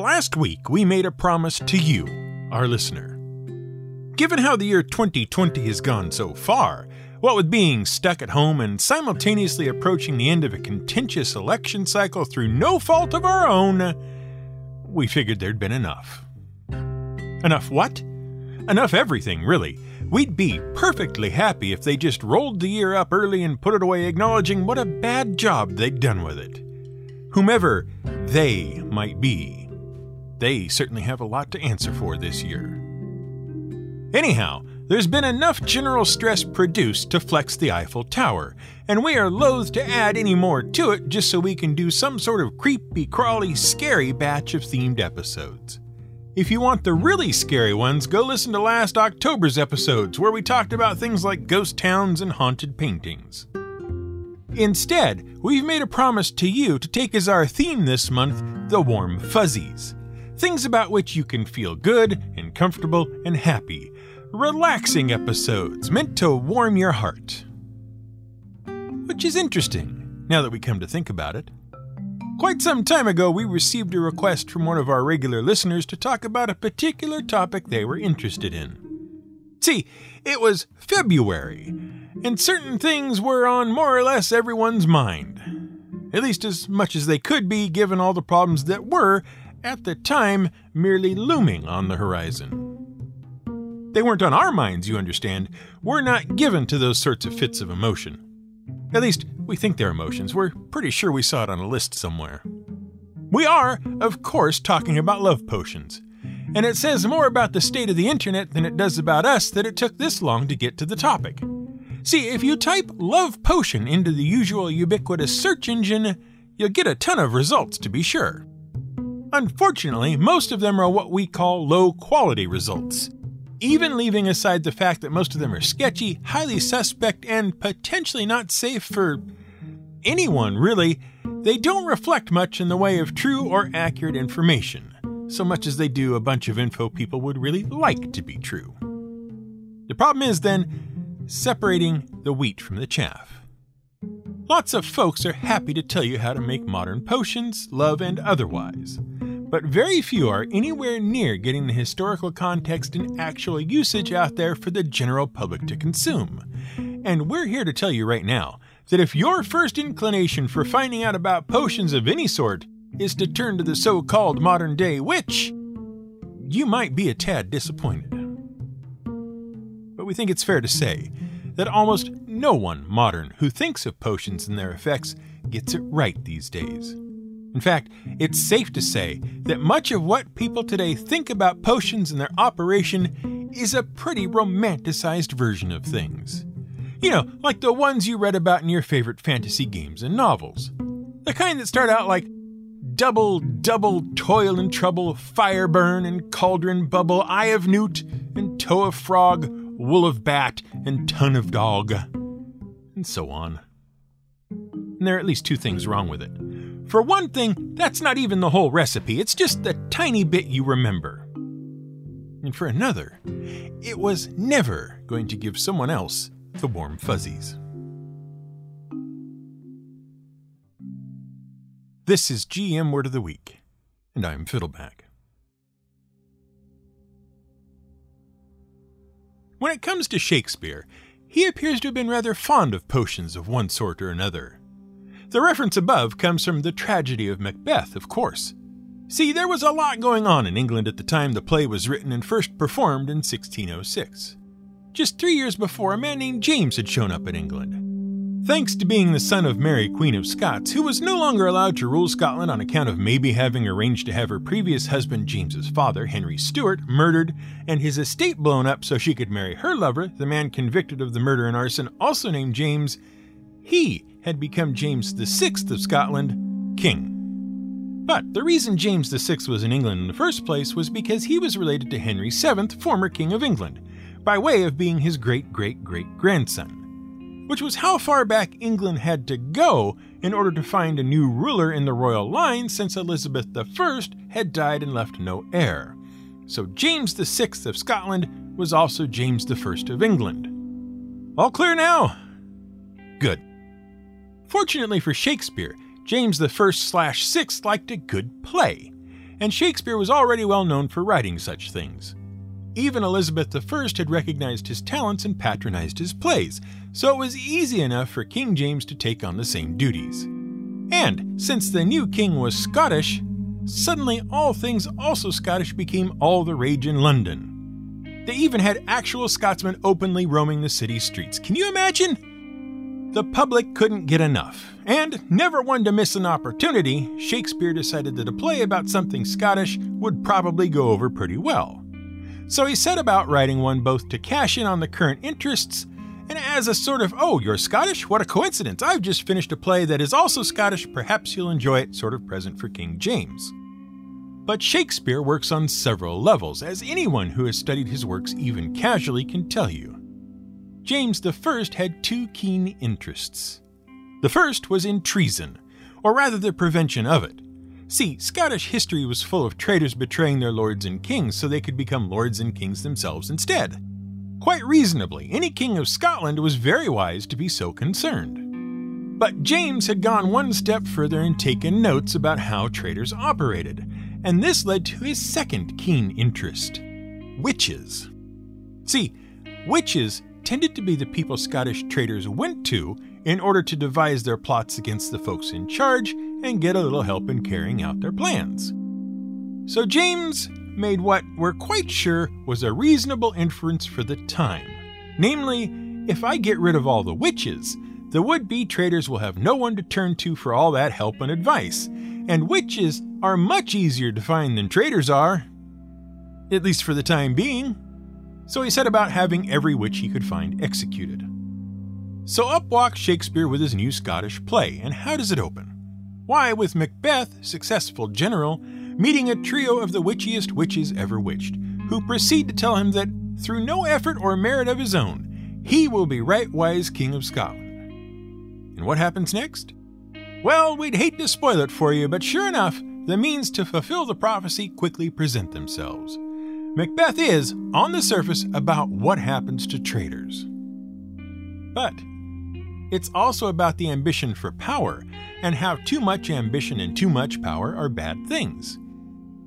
Last week, we made a promise to you, our listener. Given how the year 2020 has gone so far, what with being stuck at home and simultaneously approaching the end of a contentious election cycle through no fault of our own, we figured there'd been enough. Enough what? Enough everything, really. We'd be perfectly happy if they just rolled the year up early and put it away, acknowledging what a bad job they'd done with it. Whomever they might be, they certainly have a lot to answer for this year. Anyhow, there's been enough general stress produced to flex the Eiffel Tower, and we are loath to add any more to it just so we can do some sort of creepy, crawly, scary batch of themed episodes. If you want the really scary ones, go listen to last October's episodes where we talked about things like ghost towns and haunted paintings. Instead, we've made a promise to you to take as our theme this month the warm fuzzies. Things about which you can feel good and comfortable and happy. Relaxing episodes meant to warm your heart. Which is interesting, now that we come to think about it. Quite some time ago, we received a request from one of our regular listeners to talk about a particular topic they were interested in. See, it was February, and certain things were on more or less everyone's mind. At least as much as they could be, given all the problems that were, at the time, merely looming on the horizon. They weren't on our minds, you understand. We're not given to those sorts of fits of emotion. At least, we think they're emotions. We're pretty sure we saw it on a list somewhere. We are, of course, talking about love potions. And it says more about the state of the internet than it does about us that it took this long to get to the topic. See, if you type love potion into the usual ubiquitous search engine, you'll get a ton of results to be sure. Unfortunately, most of them are what we call low quality results even leaving aside the fact that most of them are sketchy, highly suspect, and potentially not safe for anyone, really, they don't reflect much in the way of true or accurate information, so much as they do a bunch of info people would really like to be true. The problem is, then, separating the wheat from the chaff. Lots of folks are happy to tell you how to make modern potions, love and otherwise but very few are anywhere near getting the historical context and actual usage out there for the general public to consume. And we're here to tell you right now that if your first inclination for finding out about potions of any sort is to turn to the so called modern day witch, you might be a tad disappointed. But we think it's fair to say that almost no one modern who thinks of potions and their effects gets it right these days. In fact, it's safe to say that much of what people today think about potions and their operation is a pretty romanticized version of things. You know, like the ones you read about in your favorite fantasy games and novels. The kind that start out like double, double toil and trouble, fire burn and cauldron bubble, eye of newt and toe of frog, wool of bat and ton of dog, and so on. And there are at least two things wrong with it. For one thing, that's not even the whole recipe, it's just the tiny bit you remember. And for another, it was never going to give someone else the warm fuzzies. This is GM Word of the Week, and I'm Fiddleback. When it comes to Shakespeare, he appears to have been rather fond of potions of one sort or another. The reference above comes from the tragedy of Macbeth, of course. See, there was a lot going on in England at the time the play was written and first performed in 1606. Just three years before, a man named James had shown up in England. Thanks to being the son of Mary, Queen of Scots, who was no longer allowed to rule Scotland on account of maybe having arranged to have her previous husband, James's father, Henry Stuart, murdered, and his estate blown up so she could marry her lover, the man convicted of the murder and arson, also named James, he had become James VI of Scotland, king. But the reason James VI was in England in the first place was because he was related to Henry VII, former King of England, by way of being his great great great grandson, which was how far back England had to go in order to find a new ruler in the royal line since Elizabeth I had died and left no heir. So James VI of Scotland was also James I of England. All clear now? Good. Fortunately for Shakespeare, James I slash VI liked a good play. and Shakespeare was already well known for writing such things. Even Elizabeth I had recognized his talents and patronized his plays, so it was easy enough for King James to take on the same duties. And since the new king was Scottish, suddenly all things also Scottish became all the rage in London. They even had actual Scotsmen openly roaming the city streets. Can you imagine? The public couldn't get enough, and never one to miss an opportunity, Shakespeare decided that a play about something Scottish would probably go over pretty well. So he set about writing one both to cash in on the current interests and as a sort of, oh, you're Scottish? What a coincidence! I've just finished a play that is also Scottish, perhaps you'll enjoy it, sort of present for King James. But Shakespeare works on several levels, as anyone who has studied his works even casually can tell you. James I had two keen interests. The first was in treason, or rather the prevention of it. See, Scottish history was full of traitors betraying their lords and kings so they could become lords and kings themselves instead. Quite reasonably, any king of Scotland was very wise to be so concerned. But James had gone one step further and taken notes about how traitors operated, and this led to his second keen interest witches. See, witches tended to be the people Scottish traitors went to in order to devise their plots against the folks in charge and get a little help in carrying out their plans. So James made what we're quite sure was a reasonable inference for the time. Namely, if I get rid of all the witches, the would be traders will have no one to turn to for all that help and advice, and witches are much easier to find than traders are. At least for the time being. So he set about having every witch he could find executed. So up walks Shakespeare with his new Scottish play, and how does it open? Why, with Macbeth, successful general, meeting a trio of the witchiest witches ever witched, who proceed to tell him that, through no effort or merit of his own, he will be right wise King of Scotland. And what happens next? Well, we'd hate to spoil it for you, but sure enough, the means to fulfill the prophecy quickly present themselves. Macbeth is, on the surface, about what happens to traitors. But it's also about the ambition for power and how too much ambition and too much power are bad things.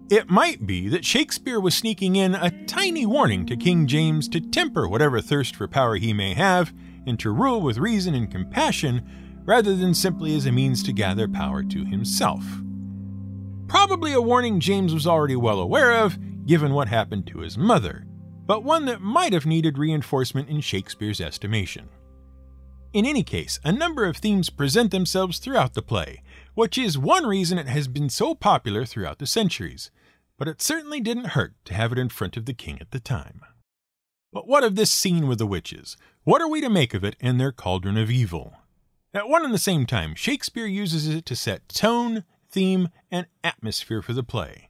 It might be that Shakespeare was sneaking in a tiny warning to King James to temper whatever thirst for power he may have and to rule with reason and compassion rather than simply as a means to gather power to himself. Probably a warning James was already well aware of, given what happened to his mother, but one that might have needed reinforcement in Shakespeare's estimation. In any case, a number of themes present themselves throughout the play, which is one reason it has been so popular throughout the centuries but it certainly didn't hurt to have it in front of the king at the time. But what of this scene with the witches? What are we to make of it and their cauldron of evil? At one and the same time, Shakespeare uses it to set tone, theme, and atmosphere for the play.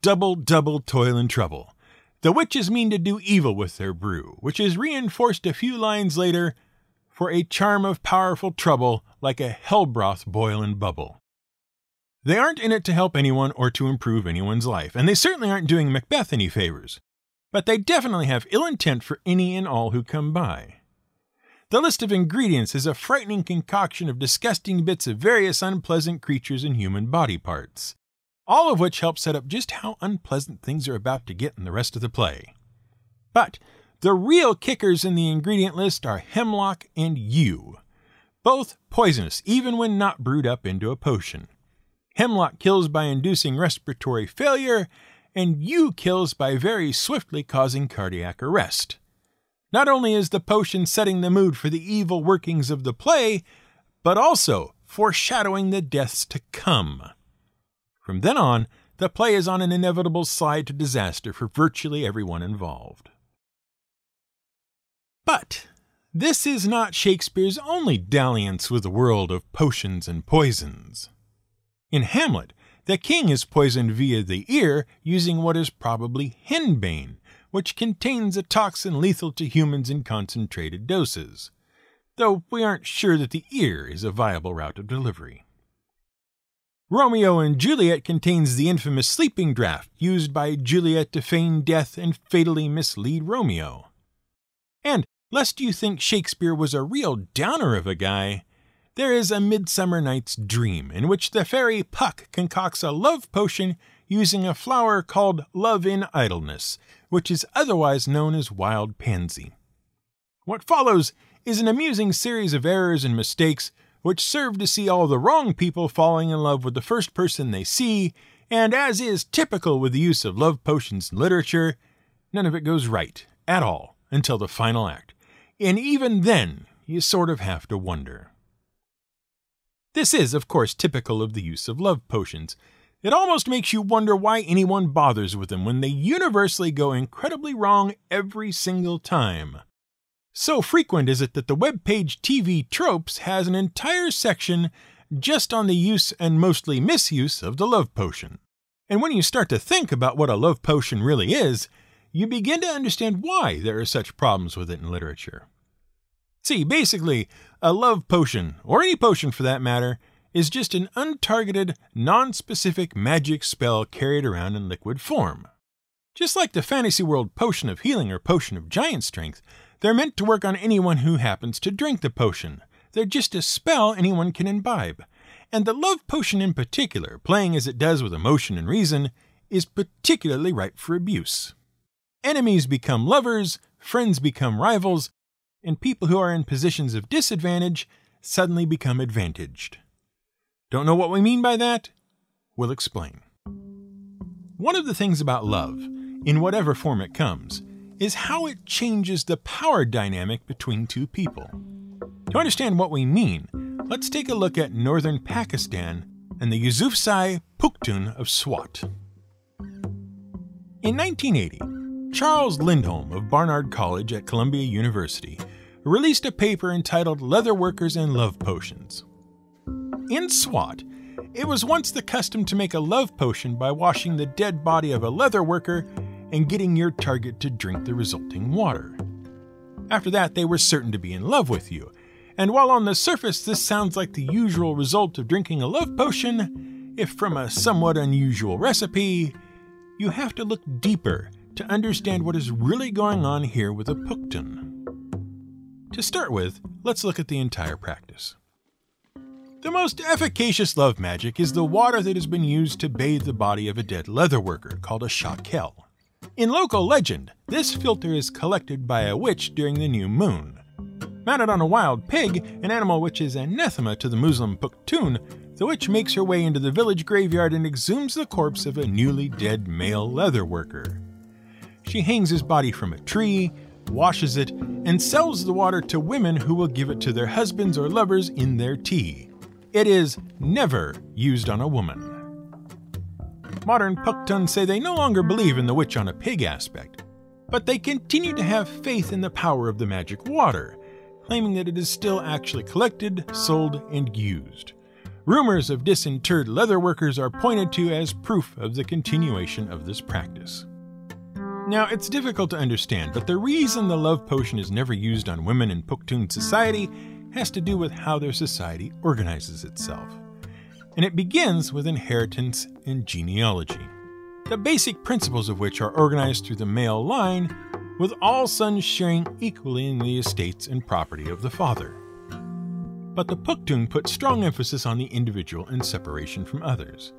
Double, double toil and trouble. The witches mean to do evil with their brew, which is reinforced a few lines later for a charm of powerful trouble like a hell broth boil and bubble. They aren't in it to help anyone or to improve anyone's life, and they certainly aren't doing Macbeth any favors. But they definitely have ill intent for any and all who come by. The list of ingredients is a frightening concoction of disgusting bits of various unpleasant creatures and human body parts, all of which help set up just how unpleasant things are about to get in the rest of the play. But the real kickers in the ingredient list are hemlock and yew, both poisonous even when not brewed up into a potion. Hemlock kills by inducing respiratory failure, and yew kills by very swiftly causing cardiac arrest. Not only is the potion setting the mood for the evil workings of the play, but also foreshadowing the deaths to come. From then on, the play is on an inevitable slide to disaster for virtually everyone involved. But this is not Shakespeare's only dalliance with the world of potions and poisons. In Hamlet, the king is poisoned via the ear using what is probably henbane, which contains a toxin lethal to humans in concentrated doses, though we aren't sure that the ear is a viable route of delivery. Romeo and Juliet contains the infamous sleeping draught used by Juliet to feign death and fatally mislead Romeo. And lest you think Shakespeare was a real downer of a guy, there is A Midsummer Night's Dream, in which the fairy Puck concocts a love potion using a flower called love in idleness, which is otherwise known as wild pansy. What follows is an amusing series of errors and mistakes which serve to see all the wrong people falling in love with the first person they see, and as is typical with the use of love potions in literature, none of it goes right at all until the final act. And even then, you sort of have to wonder. This is, of course, typical of the use of love potions. It almost makes you wonder why anyone bothers with them when they universally go incredibly wrong every single time. So frequent is it that the web page TV Tropes has an entire section just on the use and mostly misuse of the love potion. And when you start to think about what a love potion really is, you begin to understand why there are such problems with it in literature. See, basically, a love potion, or any potion for that matter, is just an untargeted, non-specific magic spell carried around in liquid form. Just like the fantasy world potion of healing or potion of giant strength, they're meant to work on anyone who happens to drink the potion. They're just a spell anyone can imbibe. And the love potion in particular, playing as it does with emotion and reason, is particularly ripe for abuse. Enemies become lovers, friends become rivals, and people who are in positions of disadvantage suddenly become advantaged. Don't know what we mean by that? We'll explain. One of the things about love, in whatever form it comes, is how it changes the power dynamic between two people. To understand what we mean, let's take a look at northern Pakistan and the Yusufzai Pukhtun of Swat. In 1980, Charles Lindholm of Barnard College at Columbia University released a paper entitled Leatherworkers and Love Potions. In Swat, it was once the custom to make a love potion by washing the dead body of a leather worker and getting your target to drink the resulting water. After that, they were certain to be in love with you. And while on the surface this sounds like the usual result of drinking a love potion, if from a somewhat unusual recipe, you have to look deeper to understand what is really going on here with a Pukhtun. To start with, let's look at the entire practice. The most efficacious love magic is the water that has been used to bathe the body of a dead leather worker, called a shakel. In local legend, this philter is collected by a witch during the new moon. Mounted on a wild pig, an animal which is anathema to the Muslim Pukhtun, the witch makes her way into the village graveyard and exhumes the corpse of a newly dead male leather worker. She hangs his body from a tree, washes it, and sells the water to women who will give it to their husbands or lovers in their tea. It is never used on a woman. Modern Pukhtun say they no longer believe in the witch on a pig aspect, but they continue to have faith in the power of the magic water, claiming that it is still actually collected, sold, and used. Rumors of disinterred leather workers are pointed to as proof of the continuation of this practice. Now, it's difficult to understand, but the reason the love potion is never used on women in Pukhtun society has to do with how their society organizes itself. And it begins with inheritance and genealogy, the basic principles of which are organized through the male line, with all sons sharing equally in the estates and property of the father. But the Pukhtun put strong emphasis on the individual and separation from others.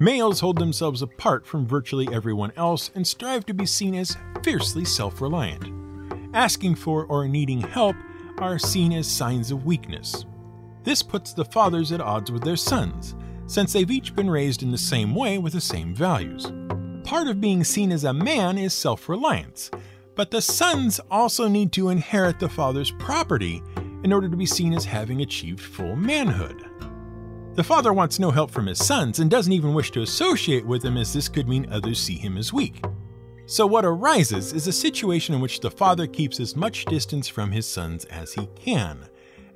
Males hold themselves apart from virtually everyone else and strive to be seen as fiercely self reliant. Asking for or needing help are seen as signs of weakness. This puts the fathers at odds with their sons, since they've each been raised in the same way with the same values. Part of being seen as a man is self reliance, but the sons also need to inherit the father's property in order to be seen as having achieved full manhood. The father wants no help from his sons and doesn't even wish to associate with them as this could mean others see him as weak. So, what arises is a situation in which the father keeps as much distance from his sons as he can,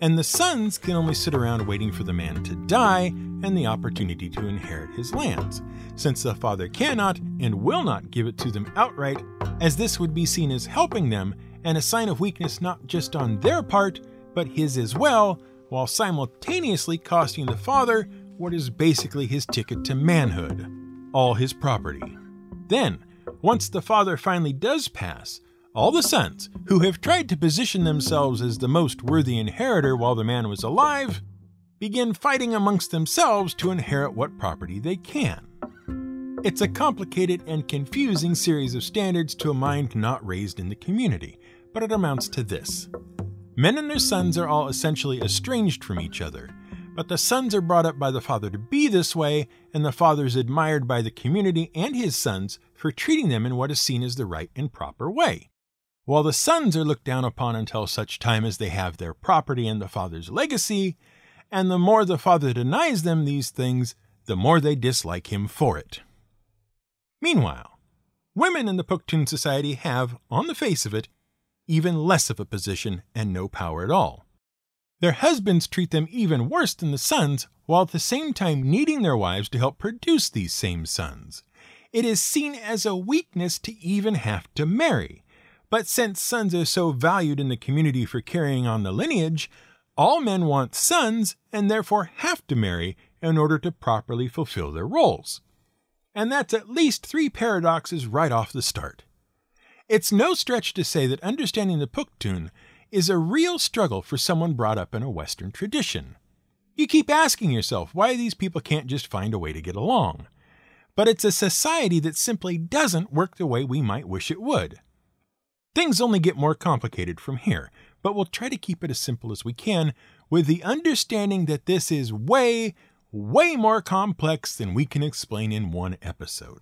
and the sons can only sit around waiting for the man to die and the opportunity to inherit his lands, since the father cannot and will not give it to them outright, as this would be seen as helping them and a sign of weakness not just on their part, but his as well, while simultaneously costing the father what is basically his ticket to manhood all his property. Then, once the father finally does pass, all the sons, who have tried to position themselves as the most worthy inheritor while the man was alive, begin fighting amongst themselves to inherit what property they can. It's a complicated and confusing series of standards to a mind not raised in the community, but it amounts to this Men and their sons are all essentially estranged from each other, but the sons are brought up by the father to be this way, and the father is admired by the community and his sons for treating them in what is seen as the right and proper way. While the sons are looked down upon until such time as they have their property and the father's legacy, and the more the father denies them these things, the more they dislike him for it. Meanwhile, women in the Pukhtun society have, on the face of it, even less of a position and no power at all. Their husbands treat them even worse than the sons, while at the same time needing their wives to help produce these same sons. It is seen as a weakness to even have to marry. But since sons are so valued in the community for carrying on the lineage, all men want sons and therefore have to marry in order to properly fulfill their roles. And that's at least three paradoxes right off the start. It's no stretch to say that understanding the Pukhtun is a real struggle for someone brought up in a Western tradition. You keep asking yourself why these people can't just find a way to get along. But it's a society that simply doesn't work the way we might wish it would. Things only get more complicated from here, but we'll try to keep it as simple as we can with the understanding that this is way, way more complex than we can explain in one episode.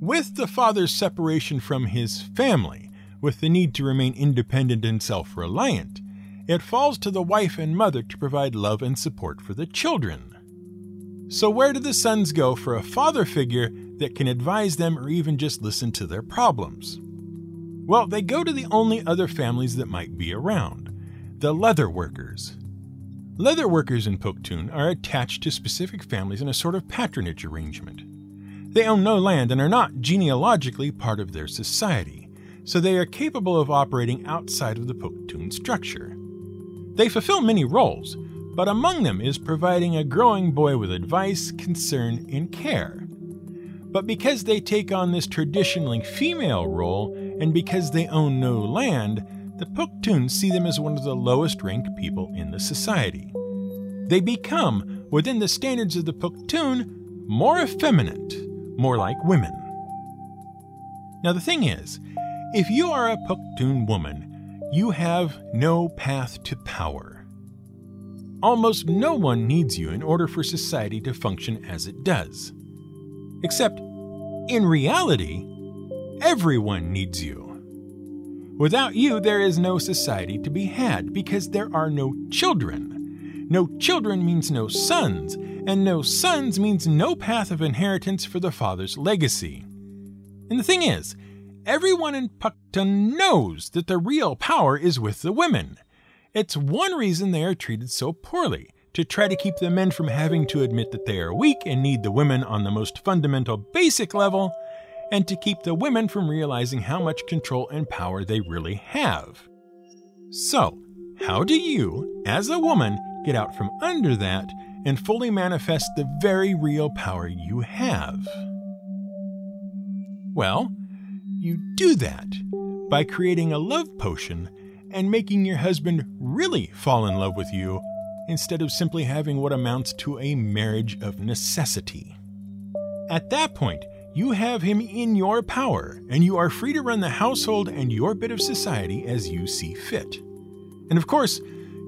With the father's separation from his family, with the need to remain independent and self reliant, it falls to the wife and mother to provide love and support for the children. So, where do the sons go for a father figure that can advise them or even just listen to their problems? Well, they go to the only other families that might be around the leather workers. Leather workers in Pukhtun are attached to specific families in a sort of patronage arrangement. They own no land and are not genealogically part of their society, so they are capable of operating outside of the Pukhtun structure. They fulfill many roles, but among them is providing a growing boy with advice, concern, and care. But because they take on this traditionally female role, and because they own no land, the Pukhtuns see them as one of the lowest ranked people in the society. They become, within the standards of the Pukhtun, more effeminate, more like women. Now, the thing is, if you are a Pukhtun woman, you have no path to power. Almost no one needs you in order for society to function as it does. Except, in reality, everyone needs you. Without you, there is no society to be had because there are no children. No children means no sons, and no sons means no path of inheritance for the father's legacy. And the thing is, everyone in Pukhtun knows that the real power is with the women. It's one reason they are treated so poorly, to try to keep the men from having to admit that they are weak and need the women on the most fundamental basic level, and to keep the women from realizing how much control and power they really have. So, how do you, as a woman, get out from under that and fully manifest the very real power you have? Well, you do that by creating a love potion and making your husband really fall in love with you instead of simply having what amounts to a marriage of necessity. At that point, you have him in your power, and you are free to run the household and your bit of society as you see fit. And of course,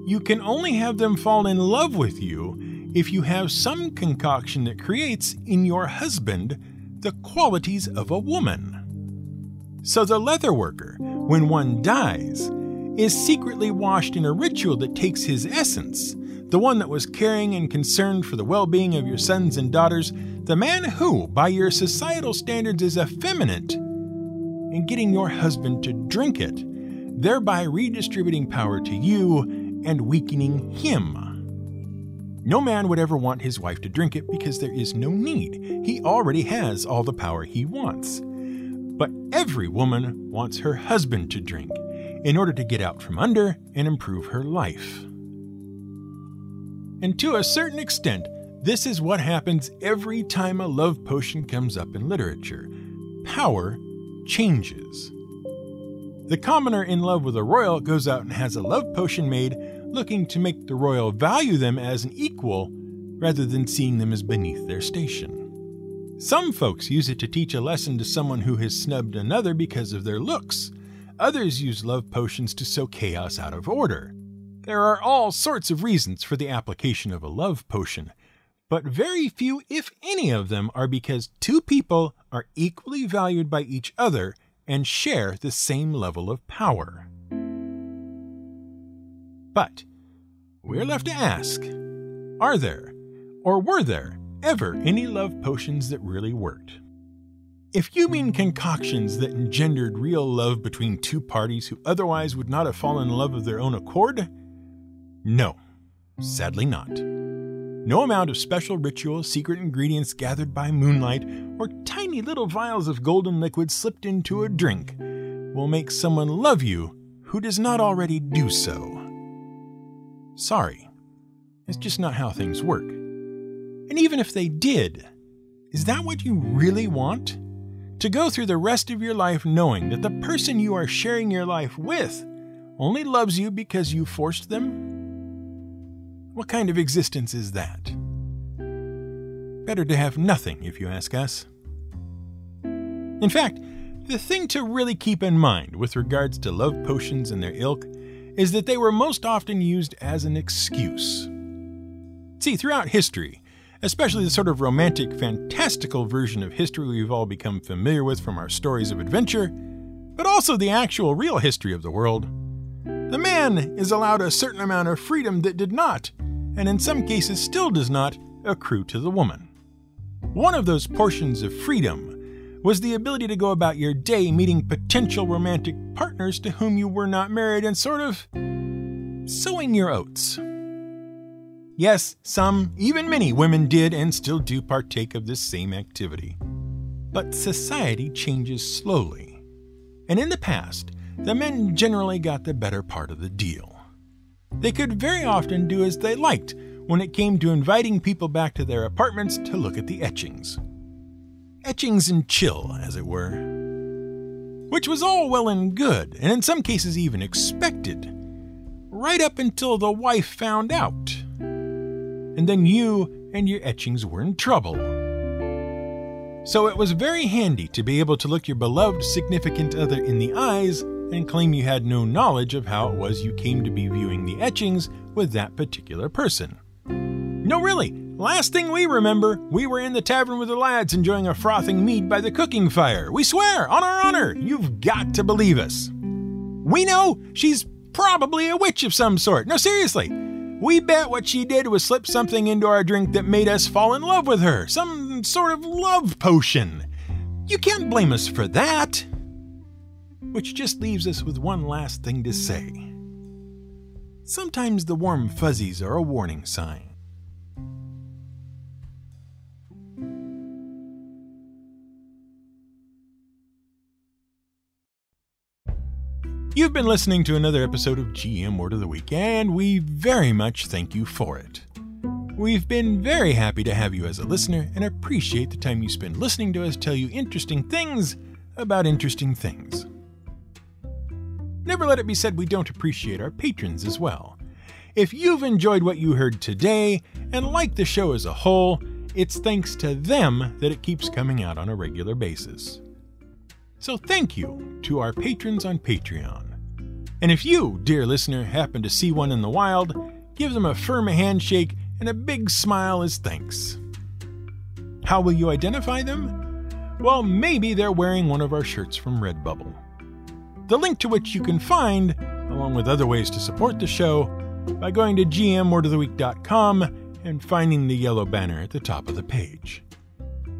you can only have them fall in love with you if you have some concoction that creates in your husband the qualities of a woman. So the leather worker, when one dies, is secretly washed in a ritual that takes his essence, the one that was caring and concerned for the well being of your sons and daughters, the man who, by your societal standards, is effeminate, and getting your husband to drink it, thereby redistributing power to you and weakening him. No man would ever want his wife to drink it because there is no need. He already has all the power he wants. But every woman wants her husband to drink in order to get out from under and improve her life. And to a certain extent, this is what happens every time a love potion comes up in literature. Power changes. The commoner in love with a royal goes out and has a love potion made looking to make the royal value them as an equal rather than seeing them as beneath their station. Some folks use it to teach a lesson to someone who has snubbed another because of their looks. Others use love potions to sow chaos out of order. There are all sorts of reasons for the application of a love potion, but very few, if any of them, are because two people are equally valued by each other and share the same level of power. But we're left to ask are there, or were there, ever any love potions that really worked? If you mean concoctions that engendered real love between two parties who otherwise would not have fallen in love of their own accord, no, sadly not. No amount of special ritual, secret ingredients gathered by moonlight, or tiny little vials of golden liquid slipped into a drink will make someone love you who does not already do so. Sorry, it's just not how things work. And even if they did, is that what you really want? To go through the rest of your life knowing that the person you are sharing your life with only loves you because you forced them? What kind of existence is that? Better to have nothing, if you ask us. In fact, the thing to really keep in mind with regards to love potions and their ilk is that they were most often used as an excuse. See, throughout history, especially the sort of romantic, fantastical version of history we've all become familiar with from our stories of adventure, but also the actual real history of the world, the man is allowed a certain amount of freedom that did not, and in some cases still does not, accrue to the woman. One of those portions of freedom was the ability to go about your day meeting potential romantic partners to whom you were not married and sort of sowing your oats. Yes, some, even many women did and still do partake of this same activity. But society changes slowly. And in the past, the men generally got the better part of the deal. They could very often do as they liked when it came to inviting people back to their apartments to look at the etchings. Etchings and chill, as it were. Which was all well and good, and in some cases even expected, right up until the wife found out. And then you and your etchings were in trouble. So it was very handy to be able to look your beloved significant other in the eyes and claim you had no knowledge of how it was you came to be viewing the etchings with that particular person. No, really, last thing we remember, we were in the tavern with the lads enjoying a frothing mead by the cooking fire. We swear, on our honor, you've got to believe us. We know she's probably a witch of some sort. No, seriously. We bet what she did was slip something into our drink that made us fall in love with her. Some sort of love potion. You can't blame us for that. Which just leaves us with one last thing to say. Sometimes the warm fuzzies are a warning sign. You've been listening to another episode of GM Word of the Week, and we very much thank you for it. We've been very happy to have you as a listener and appreciate the time you spend listening to us tell you interesting things about interesting things. Never let it be said we don't appreciate our patrons as well. If you've enjoyed what you heard today and like the show as a whole, it's thanks to them that it keeps coming out on a regular basis. So thank you to our patrons on Patreon. And if you, dear listener, happen to see one in the wild, give them a firm handshake and a big smile as thanks. How will you identify them? Well, maybe they're wearing one of our shirts from Redbubble the link to which you can find, along with other ways to support the show, by going to gmwordoftheweek.com and finding the yellow banner at the top of the page.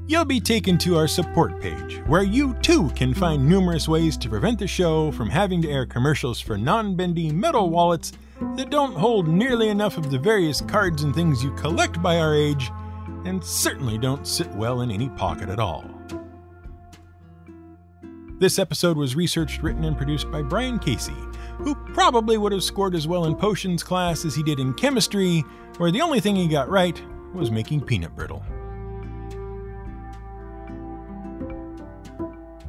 You'll be taken to our support page, where you too can find numerous ways to prevent the show from having to air commercials for non bendy metal wallets that don't hold nearly enough of the various cards and things you collect by our age, and certainly don't sit well in any pocket at all. This episode was researched, written, and produced by Brian Casey, who probably would have scored as well in potions class as he did in chemistry, where the only thing he got right was making peanut brittle.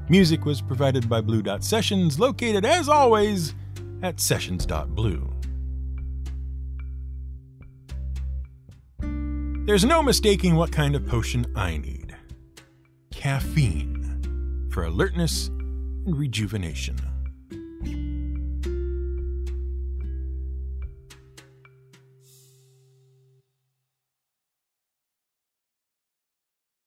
Music was provided by Blue Dot Sessions, located as always at sessions.blue. There's no mistaking what kind of potion I need. caffeine for alertness rejuvenation.